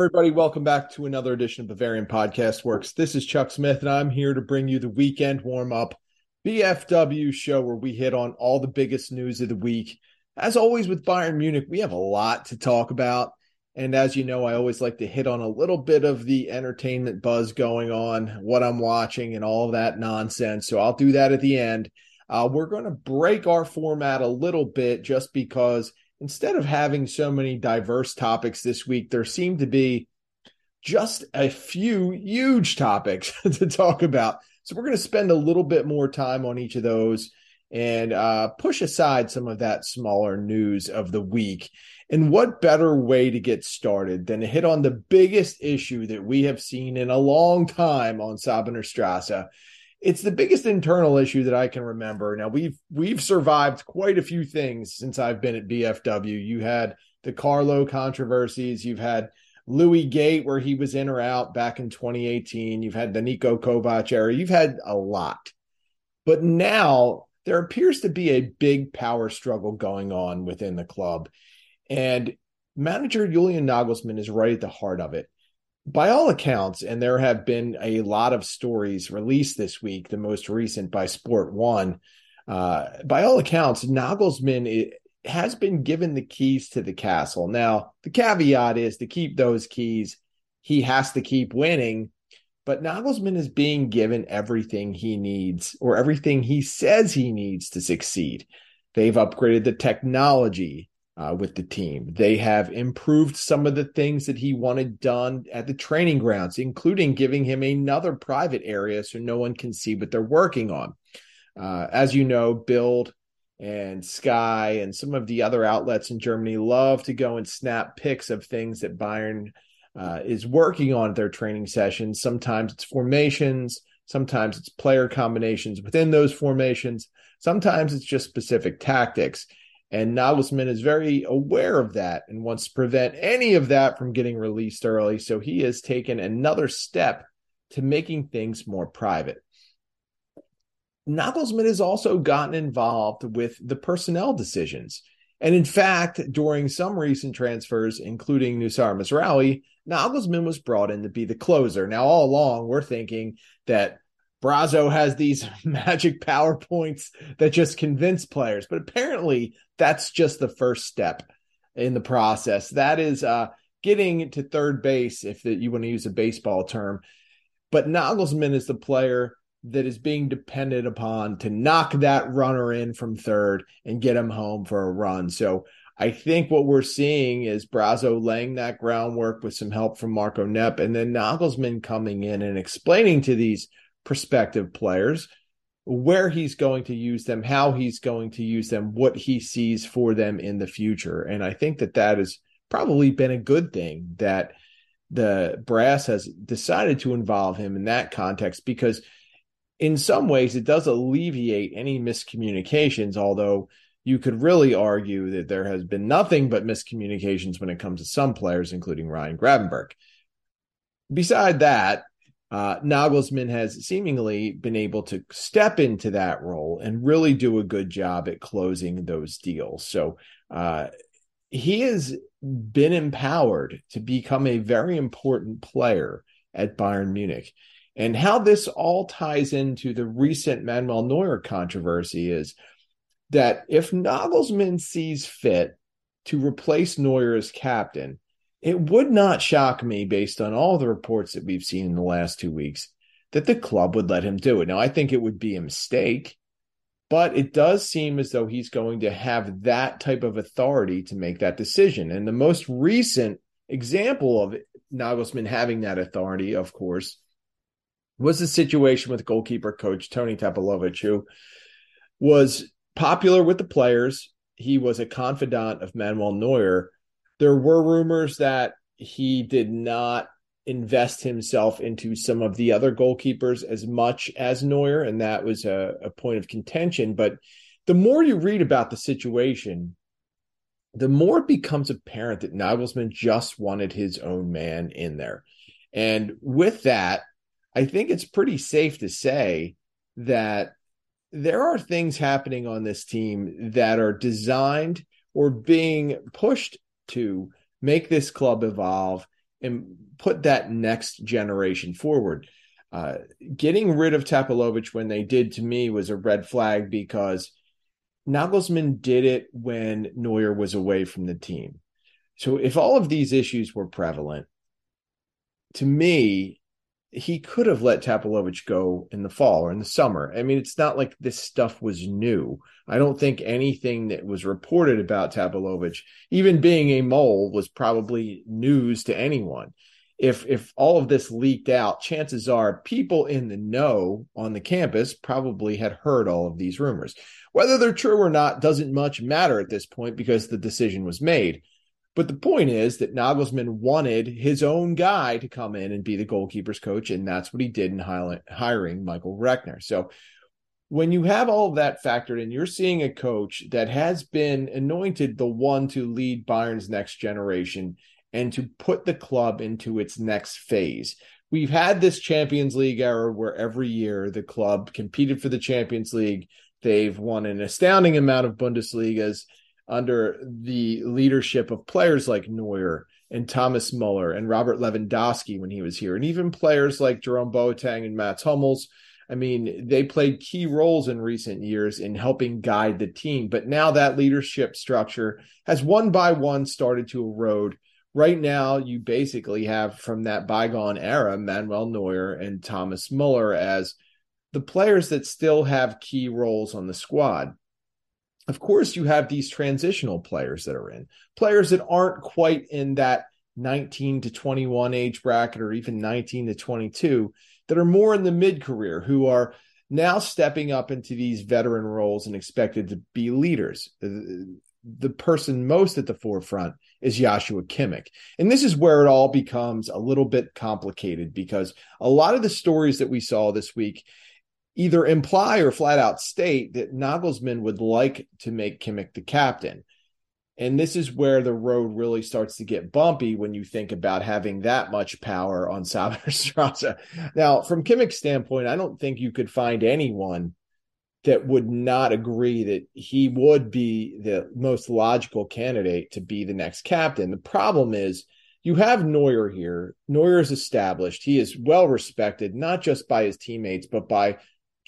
everybody? Welcome back to another edition of Bavarian Podcast Works. This is Chuck Smith, and I'm here to bring you the weekend warm up BFW show where we hit on all the biggest news of the week. As always, with Bayern Munich, we have a lot to talk about. And as you know, I always like to hit on a little bit of the entertainment buzz going on, what I'm watching, and all that nonsense. So I'll do that at the end. Uh, we're going to break our format a little bit just because instead of having so many diverse topics this week, there seem to be just a few huge topics to talk about. So we're going to spend a little bit more time on each of those and uh, push aside some of that smaller news of the week. And what better way to get started than to hit on the biggest issue that we have seen in a long time on Säbener Strasse, it's the biggest internal issue that I can remember. Now we've we've survived quite a few things since I've been at BFW. You had the Carlo controversies, you've had Louis Gate where he was in or out back in 2018, you've had the Niko Kovac era, you've had a lot. But now there appears to be a big power struggle going on within the club. And manager Julian Nagelsmann is right at the heart of it by all accounts, and there have been a lot of stories released this week, the most recent by Sport One. Uh, by all accounts, Nagelsmann has been given the keys to the castle. Now, the caveat is to keep those keys, he has to keep winning. But Nagelsmann is being given everything he needs or everything he says he needs to succeed. They've upgraded the technology uh, with the team. They have improved some of the things that he wanted done at the training grounds, including giving him another private area so no one can see what they're working on. Uh, as you know, Bild and Sky and some of the other outlets in Germany love to go and snap pics of things that Bayern uh, is working on at their training sessions. Sometimes it's formations, sometimes it's player combinations within those formations, sometimes it's just specific tactics. And Nagelsmann is very aware of that and wants to prevent any of that from getting released early. So he has taken another step to making things more private. Nagelsmann has also gotten involved with the personnel decisions. And in fact, during some recent transfers, including Noussair Mazraoui, Nagelsmann was brought in to be the closer. Now, all along, we're thinking that Brazzo has these magic PowerPoints that just convince players, but apparently that's just the first step in the process. That is uh, getting to third base, if the, you want to use a baseball term. But Nagelsmann is the player that is being depended upon to knock that runner in from third and get him home for a run. So I think what we're seeing is Brazzo laying that groundwork with some help from Marco Neppe, and then Nagelsmann coming in and explaining to these prospective players where he's going to use them, how he's going to use them, what he sees for them in the future. And I think that that has probably been a good thing that the brass has decided to involve him in that context because in some ways it does alleviate any miscommunications although you could really argue that there has been nothing but miscommunications when it comes to some players including Ryan Gravenberch beside that uh, Nagelsmann has seemingly been able to step into that role and really do a good job at closing those deals. So uh, he has been empowered to become a very important player at Bayern Munich. And how this all ties into the recent Manuel Neuer controversy is that if Nagelsmann sees fit to replace Neuer as captain, it would not shock me, based on all the reports that we've seen in the last two weeks, that the club would let him do it. Now, I think it would be a mistake, but it does seem as though he's going to have that type of authority to make that decision. And the most recent example of Nagelsmann having that authority, of course, was the situation with goalkeeper coach Toni Tapalovic, who was popular with the players. He was a confidant of Manuel Neuer there were rumors that he did not invest himself into some of the other goalkeepers as much as Neuer, and that was a, a point of contention. But the more you read about the situation, the more it becomes apparent that Nagelsmann just wanted his own man in there. And with that, I think it's pretty safe to say that there are things happening on this team that are designed or being pushed to make this club evolve and put that next generation forward. Uh, getting rid of Tapalovic when they did to me was a red flag because Nagelsmann did it when Neuer was away from the team. So if all of these issues were prevalent, to me, he could have let Tapalovic go in the fall or in the summer. I mean, it's not like this stuff was new. I don't think anything that was reported about Tapalovic, even being a mole, was probably news to anyone if if all of this leaked out, chances are people in the know on the campus probably had heard all of these rumors. Whether they're true or not doesn't much matter at this point because the decision was made. But the point is that Nagelsmann wanted his own guy to come in and be the goalkeepers coach, and that's what he did in hiring Michael Rechner. So when you have all of that factored in, you're seeing a coach that has been anointed the one to lead Bayern's next generation and to put the club into its next phase. We've had this Champions League era where every year the club competed for the Champions League. They've won an astounding amount of Bundesligas under the leadership of players like Neuer and Thomas Muller and Robert Lewandowski when he was here, and even players like Jerome Boateng and Mats Hummels. I mean, they played key roles in recent years in helping guide the team, but now that leadership structure has one by one started to erode right now you basically have from that bygone era Manuel Neuer and Thomas Muller as the players that still have key roles on the squad. Of course, you have these transitional players that are in, players that aren't quite in that 19 to 21 age bracket or even 19 to 22 that are more in the mid career who are now stepping up into these veteran roles and expected to be leaders uh, the person most at the forefront is Joshua Kimmich. And this is where it all becomes a little bit complicated because a lot of the stories that we saw this week either imply or flat out state that Nagelsmann would like to make Kimmich the captain. And this is where the road really starts to get bumpy when you think about having that much power on Sabitzer Now, from Kimmich's standpoint, I don't think you could find anyone that would not agree that he would be the most logical candidate to be the next captain. The problem is you have Neuer here. Neuer is established. He is well respected, not just by his teammates, but by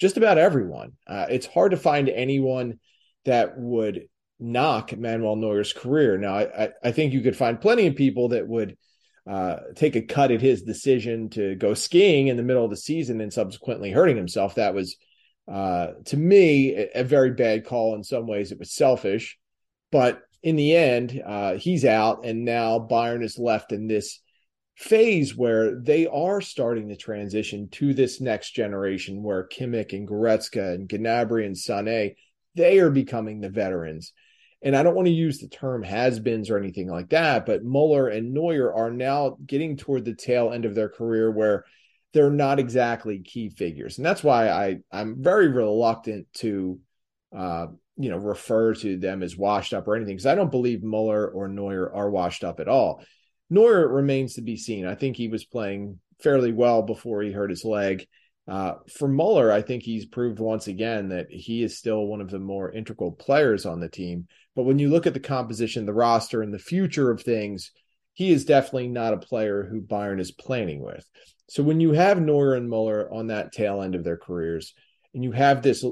just about everyone. Uh, it's hard to find anyone that would knock Manuel Neuer's career. Now, I, I, think you could find plenty of people that would uh, take a cut at his decision to go skiing in the middle of the season and subsequently hurting himself. That was uh, to me, a, a, very bad call in some ways. It was selfish, but in the end, uh, he's out, and now Bayern is left in this phase where they are starting to transition to this next generation where Kimmich and Goretzka and Gnabry and Sané, they are becoming the veterans. And I don't want to use the term has-beens or anything like that, but Muller and Neuer are now getting toward the tail end of their career where – they're not exactly key figures, and that's why I I'm very reluctant to uh, you know refer to them as washed up or anything because I don't believe Muller or Neuer are washed up at all. Neuer remains to be seen. I think he was playing fairly well before he hurt his leg. Uh, for Muller, I think he's proved once again that he is still one of the more integral players on the team. But when you look at the composition, the roster, and the future of things, he is definitely not a player who Bayern is planning with. So when you have Neuer and Muller on that tail end of their careers, and you have this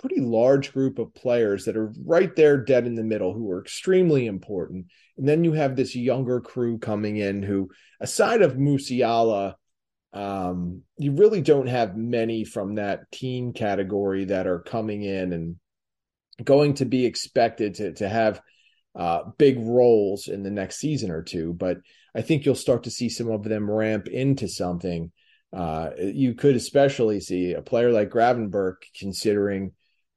pretty large group of players that are right there dead in the middle who are extremely important, and then you have this younger crew coming in who, aside of Musiala, um, you really don't have many from that teen category that are coming in and going to be expected to to have uh, big roles in the next season or two. But I think you'll start to see some of them ramp into something. Uh, you could especially see a player like Gravenberch considering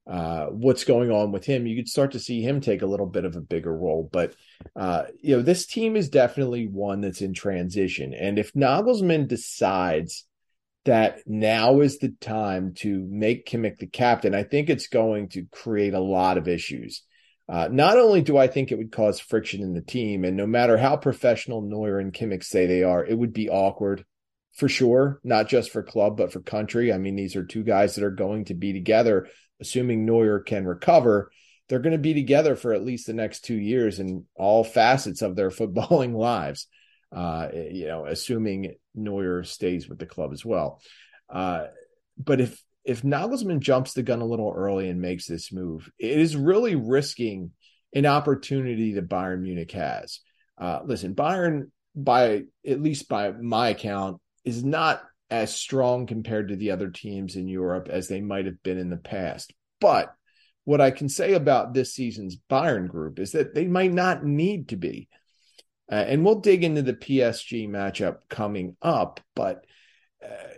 uh, what's going on with him. You could start to see him take a little bit of a bigger role. But uh, you know, this team is definitely one that's in transition. And if Nagelsmann decides that now is the time to make Kimmich the captain, I think it's going to create a lot of issues. Uh, not only do I think it would cause friction in the team, and no matter how professional Neuer and Kimmich say they are, it would be awkward for sure, not just for club, but for country. I mean, these are two guys that are going to be together, assuming Neuer can recover. They're going to be together for at least the next two years in all facets of their footballing lives. uh, you know, assuming Neuer stays with the club as well. Uh, but if if Nagelsmann jumps the gun a little early and makes this move, it is really risking an opportunity that Bayern Munich has. Uh, listen, Bayern, by at least by my account, is not as strong compared to the other teams in Europe as they might have been in the past. But what I can say about this season's Bayern group is that they might not need to be. Uh, and we'll dig into the PSG matchup coming up, but uh,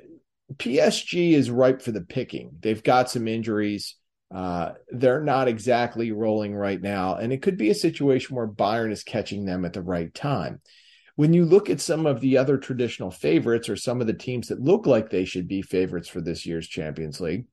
PSG is ripe for the picking. They've got some injuries. Uh, they're not exactly rolling right now. And it could be a situation where Bayern is catching them at the right time. When you look at some of the other traditional favorites or some of the teams that look like they should be favorites for this year's Champions League,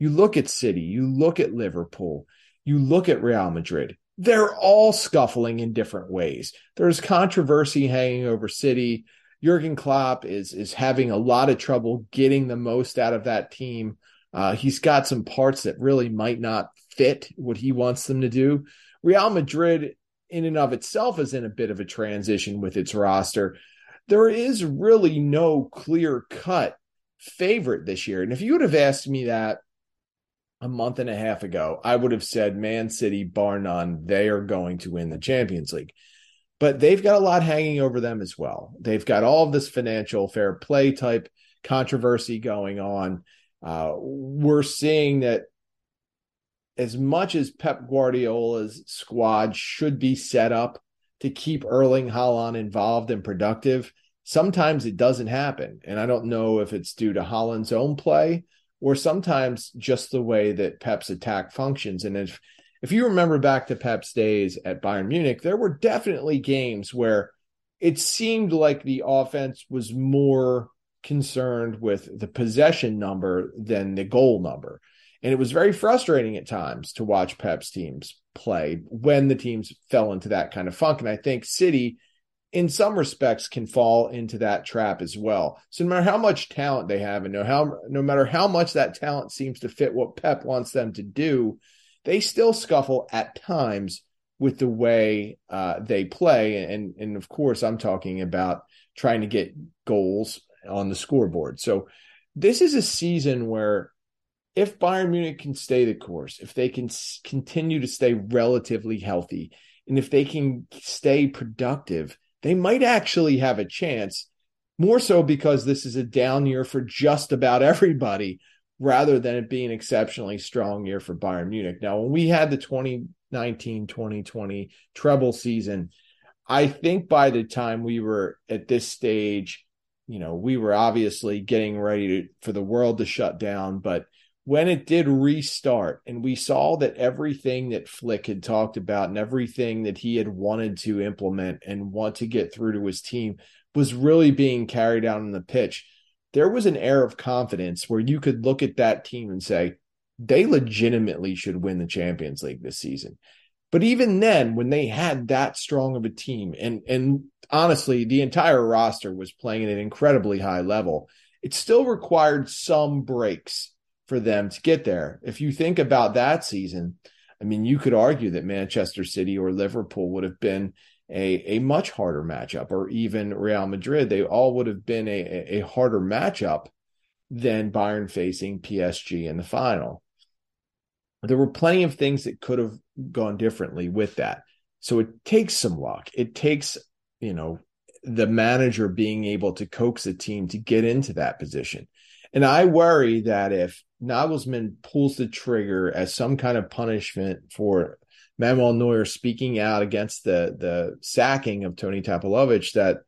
you look at City, you look at Liverpool, you look at Real Madrid. They're all scuffling in different ways. There's controversy hanging over City. Jurgen Klopp is is having a lot of trouble getting the most out of that team. Uh, he's got some parts that really might not fit what he wants them to do. Real Madrid, in and of itself, is in a bit of a transition with its roster. There is really no clear cut favorite this year. And if you would have asked me that a month and a half ago, I would have said Man City, bar none, they are going to win the Champions League but they've got a lot hanging over them as well. They've got all of this financial fair play type controversy going on. Uh, we're seeing that as much as Pep Guardiola's squad should be set up to keep Erling Haaland involved and productive, sometimes it doesn't happen. And I don't know if it's due to Haaland's own play or sometimes just the way that Pep's attack functions. And if if you remember back to Pep's days at Bayern Munich, there were definitely games where it seemed like the offense was more concerned with the possession number than the goal number. And it was very frustrating at times to watch Pep's teams play when the teams fell into that kind of funk. And I think City, in some respects, can fall into that trap as well. So no matter how much talent they have, and no how no matter how much that talent seems to fit what Pep wants them to do, they still scuffle at times with the way uh, they play. And, and of course, I'm talking about trying to get goals on the scoreboard. So this is a season where if Bayern Munich can stay the course, if they can continue to stay relatively healthy, and if they can stay productive, they might actually have a chance. More so because this is a down year for just about everybody rather than it being an exceptionally strong year for Bayern Munich. Now, when we had the 2019 2020 treble season, I think by the time we were at this stage, you know, we were obviously getting ready to, for the world to shut down. But when it did restart, and we saw that everything that Flick had talked about and everything that he had wanted to implement and want to get through to his team was really being carried out on the pitch there was an air of confidence where you could look at that team and say, they legitimately should win the Champions League this season. But even then, when they had that strong of a team, and and honestly, the entire roster was playing at an incredibly high level, it still required some breaks for them to get there. If you think about that season, I mean, you could argue that Manchester City or Liverpool would have been a, a much harder matchup, or even Real Madrid, they all would have been a, a harder matchup than Bayern facing PSG in the final. There were plenty of things that could have gone differently with that. So it takes some luck. It takes, you know, the manager being able to coax a team to get into that position. And I worry that if Nagelsmann pulls the trigger as some kind of punishment for Manuel Neuer speaking out against the the sacking of Toni Tapalovic that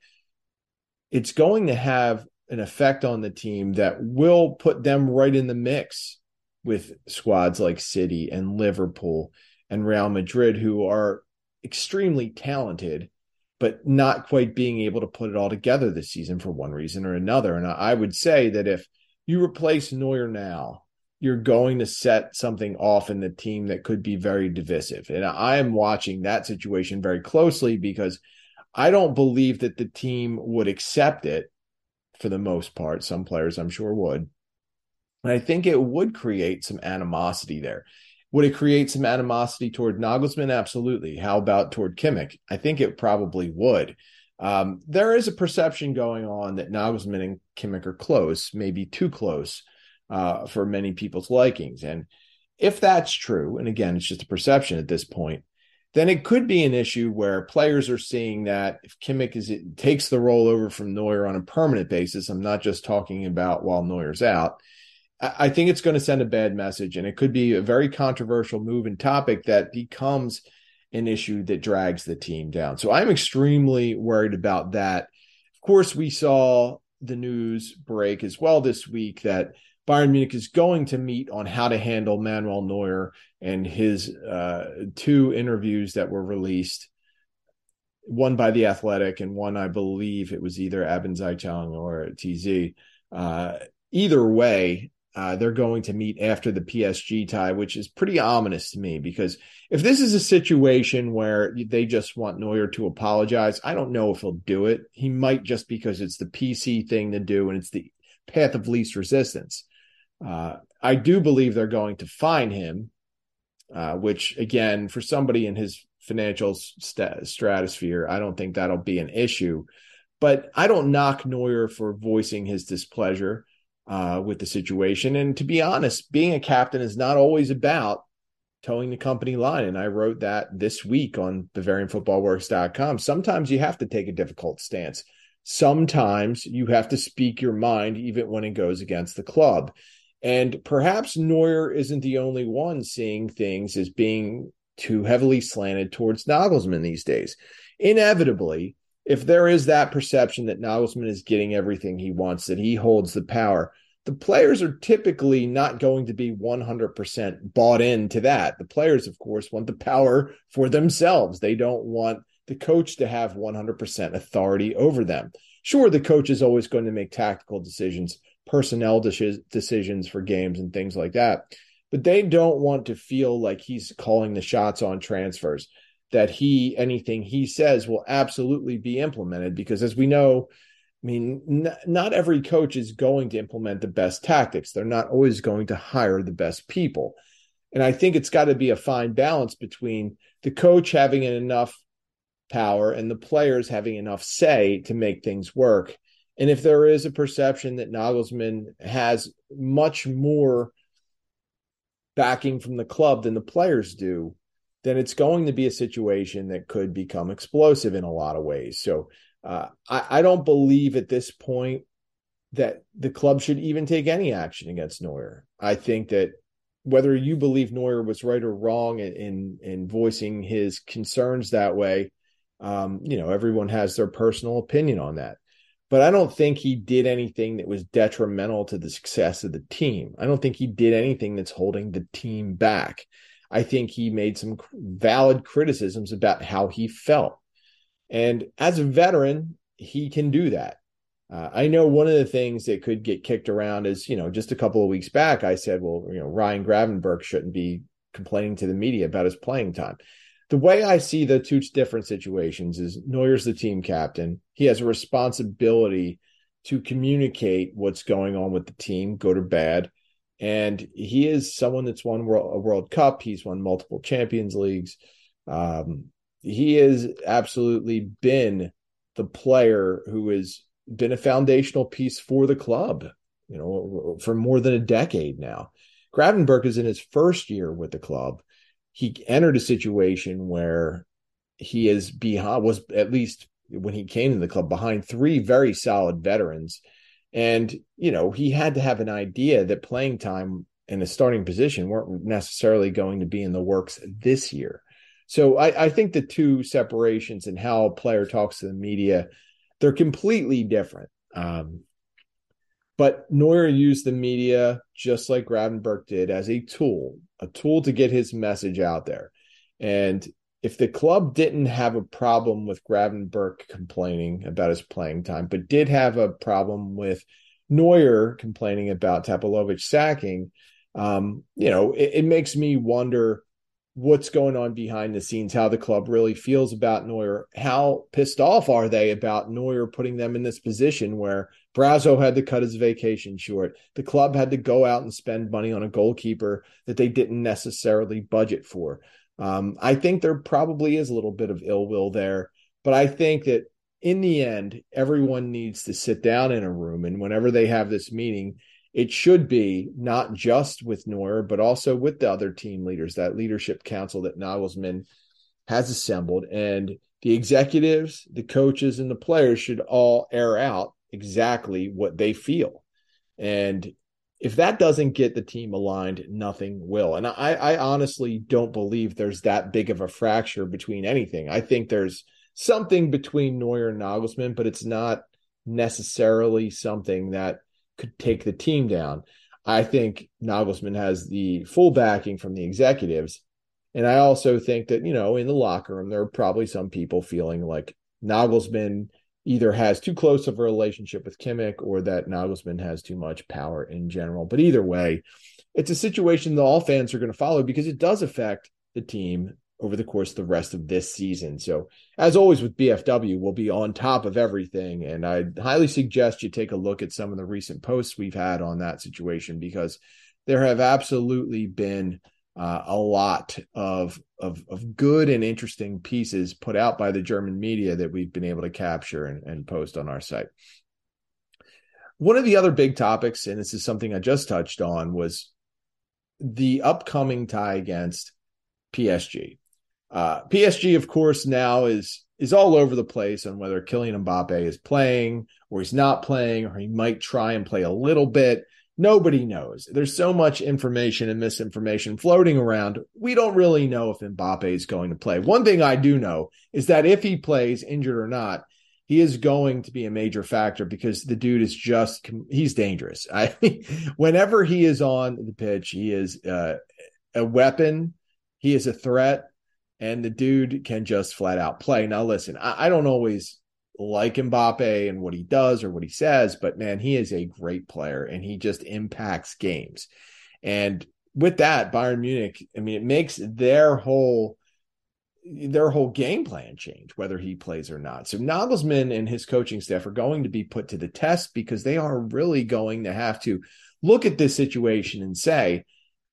it's going to have an effect on the team that will put them right in the mix with squads like City and Liverpool and Real Madrid who are extremely talented but not quite being able to put it all together this season for one reason or another. And I would say that if you replace Neuer now you're going to set something off in the team that could be very divisive. And I am watching that situation very closely because I don't believe that the team would accept it for the most part. Some players, I'm sure, would. And I think it would create some animosity there. Would it create some animosity toward Nagelsmann? Absolutely. How about toward Kimmich? I think it probably would. Um, there is a perception going on that Nagelsmann and Kimmich are close, maybe too close uh, for many people's likings. And if that's true, and again, it's just a perception at this point, then it could be an issue where players are seeing that if Kimmich is it takes the role over from Neuer on a permanent basis. I'm not just talking about while Neuer's out. I think it's going to send a bad message, and it could be a very controversial move and topic that becomes an issue that drags the team down. So I'm extremely worried about that. Of course, we saw the news break as well this week that Bayern Munich is going to meet on how to handle Manuel Neuer and his uh, two interviews that were released, one by the Athletic and one I believe it was either Abendzeitung or TZ. Uh, either way, uh, they're going to meet after the PSG tie, which is pretty ominous to me because if this is a situation where they just want Neuer to apologize, I don't know if he'll do it. He might just because it's the PC thing to do and it's the path of least resistance. Uh, I do believe they're going to fine him, uh, which again, for somebody in his financial st- stratosphere, I don't think that'll be an issue. But I don't knock Neuer for voicing his displeasure uh, with the situation. And to be honest, being a captain is not always about toeing the company line. And I wrote that this week on BavarianFootballWorks.com. Sometimes you have to take a difficult stance. Sometimes you have to speak your mind, even when it goes against the club. And perhaps Neuer isn't the only one seeing things as being too heavily slanted towards Nagelsmann these days. Inevitably, if there is that perception that Nagelsmann is getting everything he wants, that he holds the power, the players are typically not going to be 100% bought into that. The players, of course, want the power for themselves. They don't want the coach to have 100% authority over them. Sure, the coach is always going to make tactical decisions, personnel decisions for games and things like that, but they don't want to feel like he's calling the shots on transfers that he anything he says will absolutely be implemented because as we know i mean n- not every coach is going to implement the best tactics. They're not always going to hire the best people. And i think it's got to be a fine balance between the coach having enough power and the players having enough say to make things work. And if there is a perception that Nagelsmann has much more backing from the club than the players do, then it's going to be a situation that could become explosive in a lot of ways. So uh, I, I, don't believe at this point that the club should even take any action against Neuer. I think that whether you believe Neuer was right or wrong in in, in voicing his concerns that way, um, you know, everyone has their personal opinion on that. But I don't think he did anything that was detrimental to the success of the team. I don't think he did anything that's holding the team back. I think he made some valid criticisms about how he felt. And as a veteran, he can do that. Uh, I know one of the things that could get kicked around is, you know, just a couple of weeks back, I said, well, you know, Ryan Gravenberch shouldn't be complaining to the media about his playing time. The way I see the two different situations is Neuer's the team captain. He has a responsibility to communicate what's going on with the team, good or bad and he is someone that's won world, a World Cup. He's won multiple Champions Leagues. Um, he has absolutely been the player who has been a foundational piece for the club. You know, for more than a decade now. Gravenberch is in his first year with the club. He entered a situation where he is behind was at least when he came to the club behind three very solid veterans and, you know, he had to have an idea that playing time in a starting position weren't necessarily going to be in the works this year. So I, I think the two separations and how a player talks to the media, they're completely different. Um, but Neuer used the media just like Gravenberch did as a tool, a tool to get his message out there. And if the club didn't have a problem with Gravenberch complaining about his playing time, but did have a problem with Neuer complaining about Tapalovic sacking, um, you know, it, it, makes me wonder what's going on behind the scenes, how the club really feels about Neuer. How pissed off are they about Neuer putting them in this position where Brazzo had to cut his vacation short? The club had to go out and spend money on a goalkeeper that they didn't necessarily budget for. Um, I think there probably is a little bit of ill will there, but I think that in the end, everyone needs to sit down in a room. And whenever they have this meeting, it should be not just with Neuer, but also with the other team leaders, that leadership council that Nagelsmann has assembled. And the executives, the coaches, and the players should all air out exactly what they feel. And if that doesn't get the team aligned, nothing will. And I, I honestly don't believe there's that big of a fracture between anything. I think there's something between Neuer and Nagelsmann, but it's not necessarily something that could take the team down. I think Nagelsmann has the full backing from the executives. And I also think that, you know, in the locker room, there are probably some people feeling like Nagelsmann either has too close of a relationship with Kimmich or that Nagelsmann has too much power in general. But either way, it's a situation that all fans are going to follow because it does affect the team over the course of the rest of this season. So, as always with BFW, we'll be on top of everything. And I highly suggest you take a look at some of the recent posts we've had on that situation because there have absolutely been uh, a lot of, of of good and interesting pieces put out by the German media that we've been able to capture and, and post on our site. One of the other big topics, and this is something I just touched on, was the upcoming tie against PSG. Uh, PSG, of course, now is is all over the place on whether Kylian Mbappe is playing or he's not playing, or he might try and play a little bit. Nobody knows. There's so much information and misinformation floating around. We don't really know if Mbappe is going to play. One thing I do know is that if he plays, injured or not, he is going to be a major factor because the dude is just he's dangerous. I whenever he is on the pitch, he is uh, a weapon. He is a threat, and the dude can just flat out play. Now, listen, I, I don't always like Mbappe and what he does or what he says, but man, he is a great player and he just impacts games. And with that, Bayern Munich, I mean, it makes their whole their whole game plan change, whether he plays or not. So Nagelsmann and his coaching staff are going to be put to the test because they are really going to have to look at this situation and say,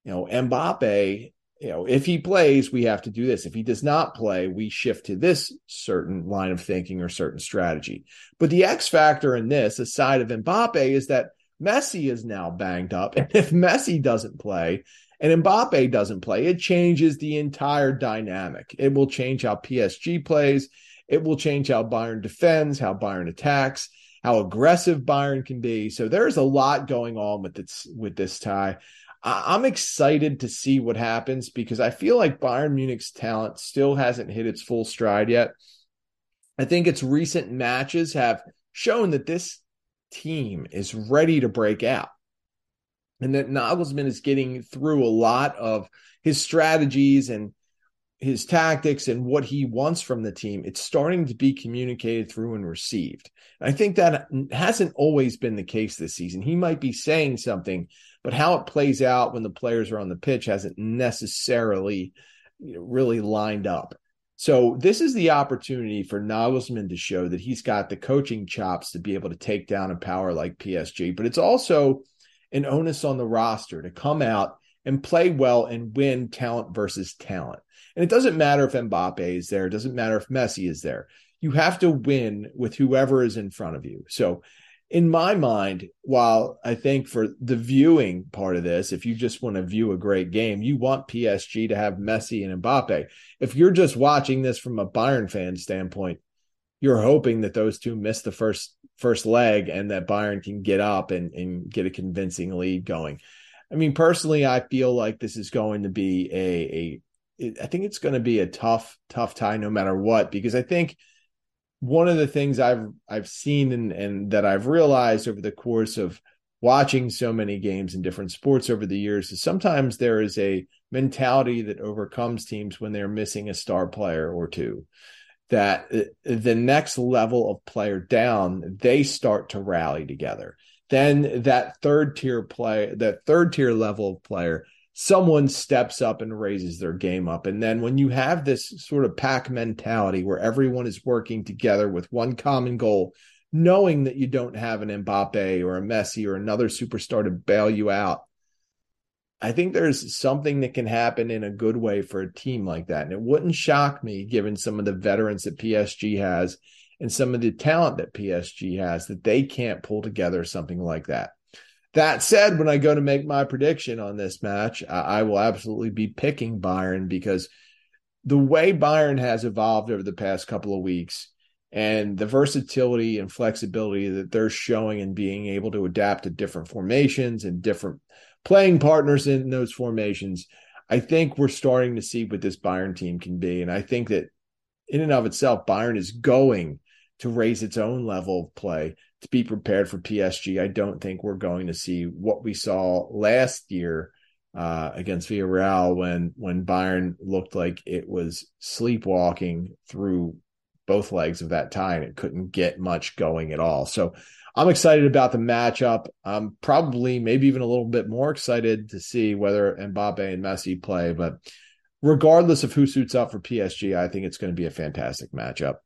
you know, Mbappe you know, if he plays, we have to do this. If he does not play, we shift to this certain line of thinking or certain strategy. But the X factor in this, aside of Mbappe, is that Messi is now banged up. And if Messi doesn't play and Mbappe doesn't play, it changes the entire dynamic. It will change how PSG plays. It will change how Bayern defends, how Bayern attacks, how aggressive Bayern can be. So there's a lot going on with this with this tie. I'm excited to see what happens because I feel like Bayern Munich's talent still hasn't hit its full stride yet. I think its recent matches have shown that this team is ready to break out and that Nagelsmann is getting through a lot of his strategies and his tactics and what he wants from the team, it's starting to be communicated through and received. I think that hasn't always been the case this season. He might be saying something, but how it plays out when the players are on the pitch hasn't necessarily you know, really lined up. So this is the opportunity for Nagelsmann to show that he's got the coaching chops to be able to take down a power like PSG, but it's also an onus on the roster to come out and play well and win talent versus talent. And it doesn't matter if Mbappe is there, it doesn't matter if Messi is there. You have to win with whoever is in front of you. So, in my mind, while I think for the viewing part of this, if you just want to view a great game, you want PSG to have Messi and Mbappe. If you're just watching this from a Bayern fan standpoint, you're hoping that those two miss the first first leg and that Bayern can get up and, and get a convincing lead going. I mean, personally, I feel like this is going to be a, a I think it's going to be a tough, tough tie no matter what, because I think one of the things I've I've seen and, and that I've realized over the course of watching so many games in different sports over the years is sometimes there is a mentality that overcomes teams when they're missing a star player or two that uh, the next level of player down they start to rally together. Then that third tier play that third tier level of player someone steps up and raises their game up. And then when you have this sort of pack mentality where everyone is working together with one common goal, knowing that you don't have an Mbappe or a Messi or another superstar to bail you out, I think there's something that can happen in a good way for a team like that. And it wouldn't shock me given some of the veterans that PSG has and some of the talent that PSG has that they can't pull together something like that. That said, when I go to make my prediction on this match, I, I will absolutely be picking Bayern because the way Bayern has evolved over the past couple of weeks and the versatility and flexibility that they're showing and being able to adapt to different formations and different playing partners in those formations, I think we're starting to see what this Bayern team can be. And I think that in and of itself, Bayern is going to raise its own level of play to be prepared for PSG. I don't think we're going to see what we saw last year uh, against Villarreal when when Bayern looked like it was sleepwalking through both legs of that tie and it couldn't get much going at all. So I'm excited about the matchup. I'm probably maybe even a little bit more excited to see whether Mbappe and Messi play, but regardless of who suits up for PSG, I think it's going to be a fantastic matchup.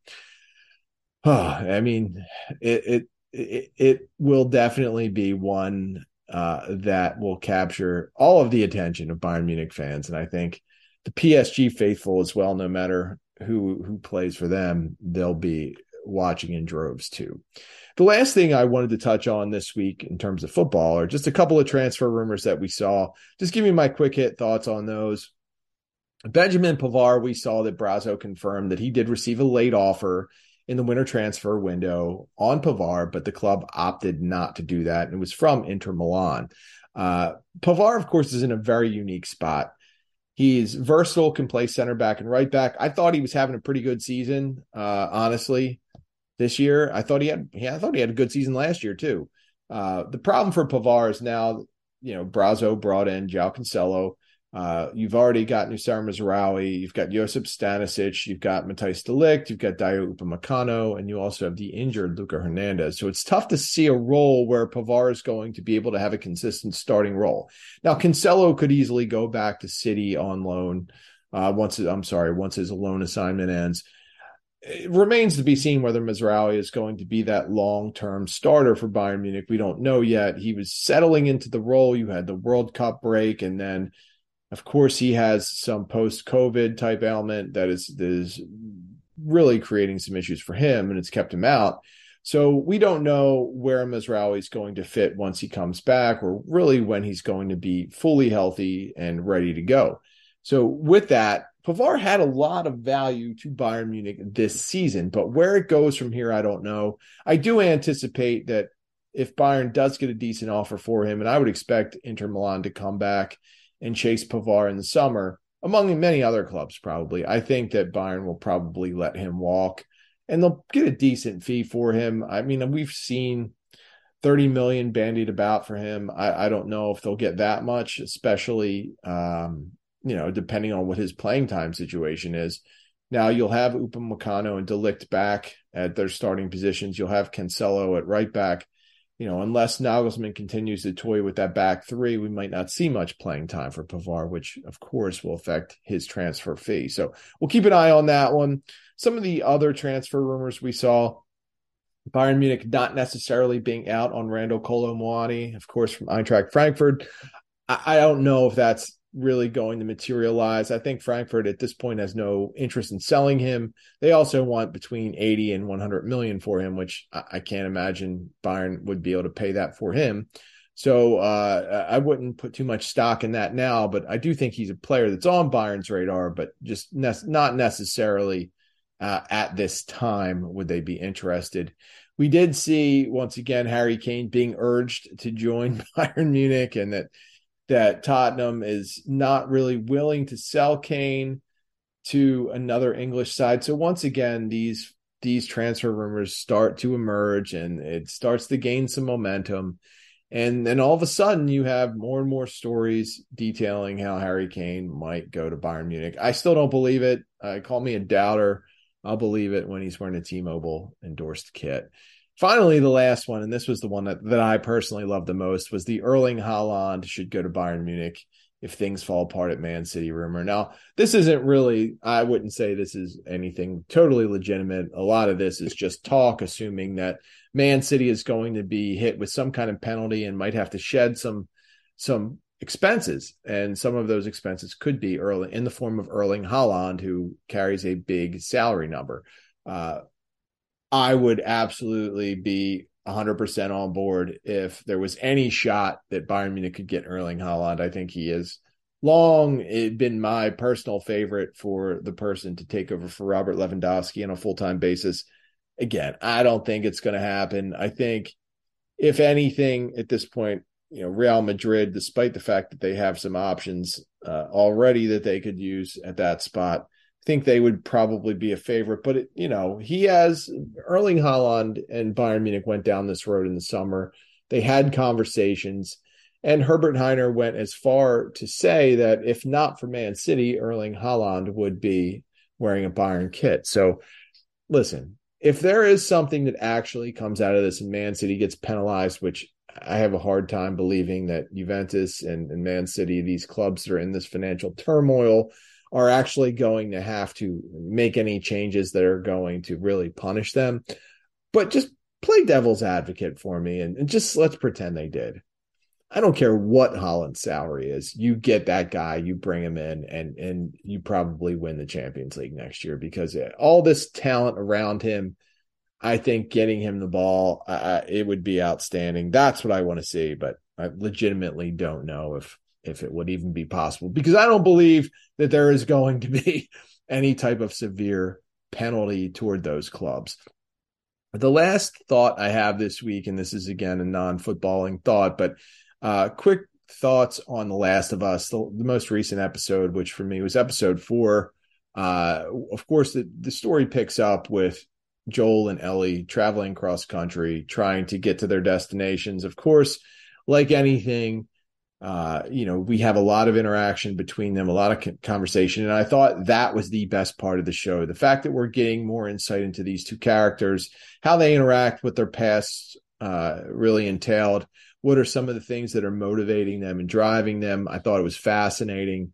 Oh, I mean, it, it it, will definitely be one uh, that will capture all of the attention of Bayern Munich fans, and I think the PSG faithful as well. No matter who who plays for them, they'll be watching in droves too. The last thing I wanted to touch on this week in terms of football are just a couple of transfer rumors that we saw. Just give me my quick hit thoughts on those. Benjamin Pavard, we saw that Brazzo confirmed that he did receive a late offer in the winter transfer window on Pavard, but the club opted not to do that. And it was from Inter Milan. Uh, Pavard, of course, is in a very unique spot. He's versatile, can play center back and right back. I thought he was having a pretty good season, uh, honestly, this year. I thought he had, yeah, I thought he had a good season last year too. Uh, the problem for Pavard is now, you know, Brazzo brought in João Cancelo. Uh, you've already got Noussair Mazraoui, you've got Josip Stanisic, you've got Matthijs de Ligt, you've got Dayot Upamecano, and you also have the injured Luca Hernandez. So it's tough to see a role where Pavard is going to be able to have a consistent starting role. Now, Cancelo could easily go back to City on loan uh, once. I'm sorry, once his loan assignment ends. It remains to be seen whether Mazraoui is going to be that long-term starter for Bayern Munich. We don't know yet. He was settling into the role. You had the World Cup break, and then of course, he has some post COVID type ailment that is that is really creating some issues for him, and it's kept him out. So we don't know where Mazraoui is going to fit once he comes back, or really when he's going to be fully healthy and ready to go. So with that, Pavard had a lot of value to Bayern Munich this season, but where it goes from here, I don't know. I do anticipate that if Bayern does get a decent offer for him, and I would expect Inter Milan to come back and chase Pavard in the summer, among many other clubs, probably. I think that Bayern will probably let him walk and they'll get a decent fee for him. I mean, we've seen 30 million bandied about for him. I, I don't know if they'll get that much, especially, um, you know, depending on what his playing time situation is. Now you'll have Upamecano and de Ligt back at their starting positions. You'll have Cancelo at right back you know, unless Nagelsmann continues to toy with that back three, we might not see much playing time for Pavard, which of course will affect his transfer fee. So we'll keep an eye on that one. Some of the other transfer rumors we saw Bayern Munich not necessarily being out on Randal Kolo Muani, of course, from Eintracht Frankfurt. I, I don't know if that's really going to materialize. I think Frankfurt at this point has no interest in selling him. They also want between 80 and 100 million for him, which I, can't imagine Bayern would be able to pay that for him. So uh, I wouldn't put too much stock in that now, but I do think he's a player that's on Bayern's radar, but just ne- not necessarily uh, at this time would they be interested. We did see once again Harry Kane being urged to join Bayern Munich, and that that Tottenham is not really willing to sell Kane to another English side. So once again, these these transfer rumors start to emerge and it starts to gain some momentum. And then all of a sudden you have more and more stories detailing how Harry Kane might go to Bayern Munich. I still don't believe it. Uh, call me a doubter. I'll believe it when he's wearing a T-Mobile endorsed kit. Finally, the last one, and this was the one that, that I personally loved the most, was the Erling Haaland should go to Bayern Munich if things fall apart at Man City rumor. Now, this isn't really, I wouldn't say this is anything totally legitimate. A lot of this is just talk, assuming that Man City is going to be hit with some kind of penalty and might have to shed some some expenses. And some of those expenses could be early in the form of Erling Haaland, who carries a big salary number. Uh, I would absolutely be 100% on board if there was any shot that Bayern Munich could get Erling Haaland. I think he is long been my personal favorite for the person to take over for Robert Lewandowski on a full time basis. Again, I don't think it's going to happen. I think, if anything, at this point, you know, Real Madrid, despite the fact that they have some options uh, already that they could use at that spot, think they would probably be a favorite. But it, you know, he has Erling Haaland and Bayern Munich went down this road in the summer. They had conversations and Herbert Hainer went as far to say that if not for Man City, Erling Haaland would be wearing a Bayern kit. So listen, if there is something that actually comes out of this and Man City gets penalized, which I have a hard time believing that Juventus and, and Man City, these clubs that are in this financial turmoil, are actually going to have to make any changes that are going to really punish them. But just play devil's advocate for me and, and just let's pretend they did. I don't care what Haaland's salary is. You get that guy, you bring him in, and and you probably win the Champions League next year because all this talent around him. I think getting him the ball, uh, it would be outstanding. That's what I want to see, but I legitimately don't know if if it would even be possible because I don't believe that there is going to be any type of severe penalty toward those clubs. The last thought I have this week, and this is again a non-footballing thought, but uh, quick thoughts on The Last of Us, the, the, most recent episode, which for me was episode four. Uh, of course, the, the story picks up with Joel and Ellie traveling cross country, trying to get to their destinations. Of course, like anything, uh, you know, we have a lot of interaction between them, a lot of conversation. And I thought that was the best part of the show. The fact that we're getting more insight into these two characters, how they interact with their past, uh, really entailed what are some of the things that are motivating them and driving them i thought it was fascinating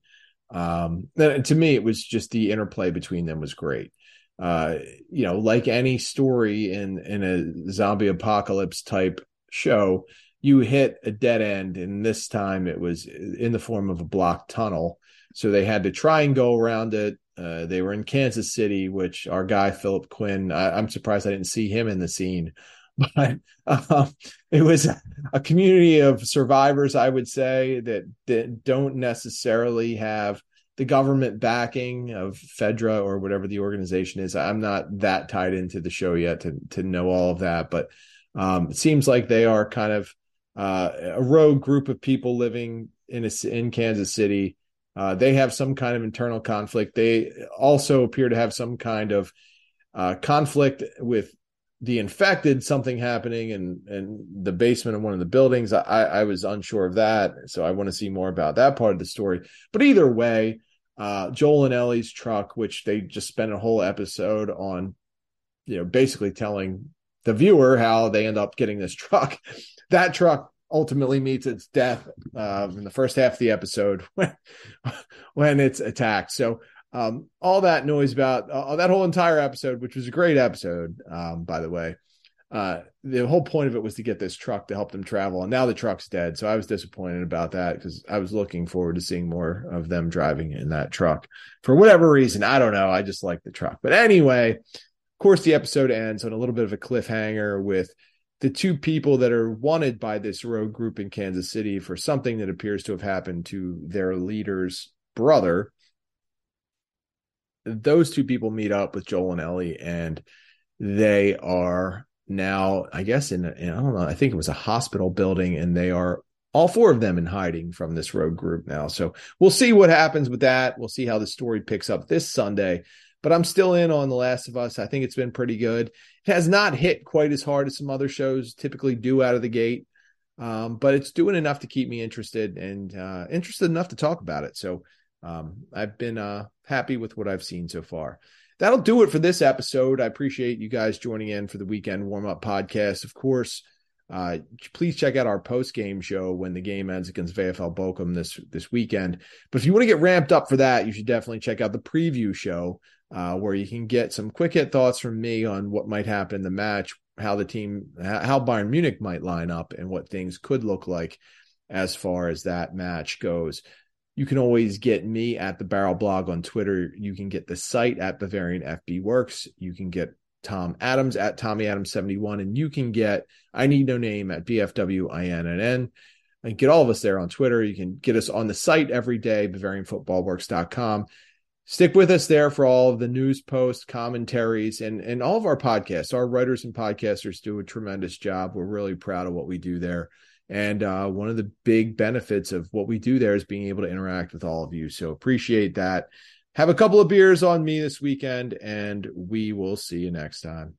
um to me it was just the interplay between them was great uh you know like any story in in a zombie apocalypse type show you hit a dead end and this time it was in the form of a blocked tunnel so they had to try and go around it uh, they were in kansas city which our guy philip quinn I, i'm surprised i didn't see him in the scene but um, it was a community of survivors, I would say, that, that don't necessarily have the government backing of Fedra or whatever the organization is. I'm not that tied into the show yet to to know all of that, but um, it seems like they are kind of uh, a rogue group of people living in a, in Kansas City. Uh, they have some kind of internal conflict. They also appear to have some kind of uh, conflict with the infected something happening in in the basement of one of the buildings. I, I was unsure of that, so I want to see more about that part of the story. But either way, uh, Joel and Ellie's truck, which they just spent a whole episode on, you know, basically telling the viewer how they end up getting this truck. that truck ultimately meets its death uh, in the first half of the episode when when it's attacked. So um, all that noise about uh, that whole entire episode, which was a great episode, um, by the way. Uh, the whole point of it was to get this truck to help them travel, and now the truck's dead. So I was disappointed about that because I was looking forward to seeing more of them driving in that truck for whatever reason. I don't know. I just like the truck, but anyway, course, the episode ends on a little bit of a cliffhanger with the two people that are wanted by this rogue group in Kansas City for something that appears to have happened to their leader's brother those two people meet up with Joel and Ellie, and they are now, I guess, in, in I don't know, I think it was a hospital building, and they are all four of them in hiding from this rogue group now. So we'll see what happens with that. We'll see how the story picks up this Sunday. But I'm still in on The Last of Us. I think it's been pretty good. It has not hit quite as hard as some other shows typically do out of the gate, um, but it's doing enough to keep me interested and uh, interested enough to talk about it. So um, I've been uh, happy with what I've seen so far. That'll do it for this episode. I appreciate you guys joining in for the weekend warm up podcast. Of course, uh, please check out our post game show when the game ends against VFL Bochum this this weekend. But if you want to get ramped up for that, you should definitely check out the preview show uh, where you can get some quick hit thoughts from me on what might happen in the match, how the team, how Bayern Munich might line up, and what things could look like as far as that match goes. You can always get me at the Barrel Blog on Twitter. You can get the site at Bavarian FB Works. You can get Tom Adams at Tommy Adams 71. And you can get I Need No Name at BFWINNN. And get all of us there on Twitter. You can get us on the site every day, BavarianFootballWorks.com. Stick with us there for all of the news posts, commentaries, and, and all of our podcasts. Our writers and podcasters do a tremendous job. We're really proud of what we do there. And uh, one of the big benefits of what we do there is being able to interact with all of you. So appreciate that. Have a couple of beers on me this weekend, and we will see you next time.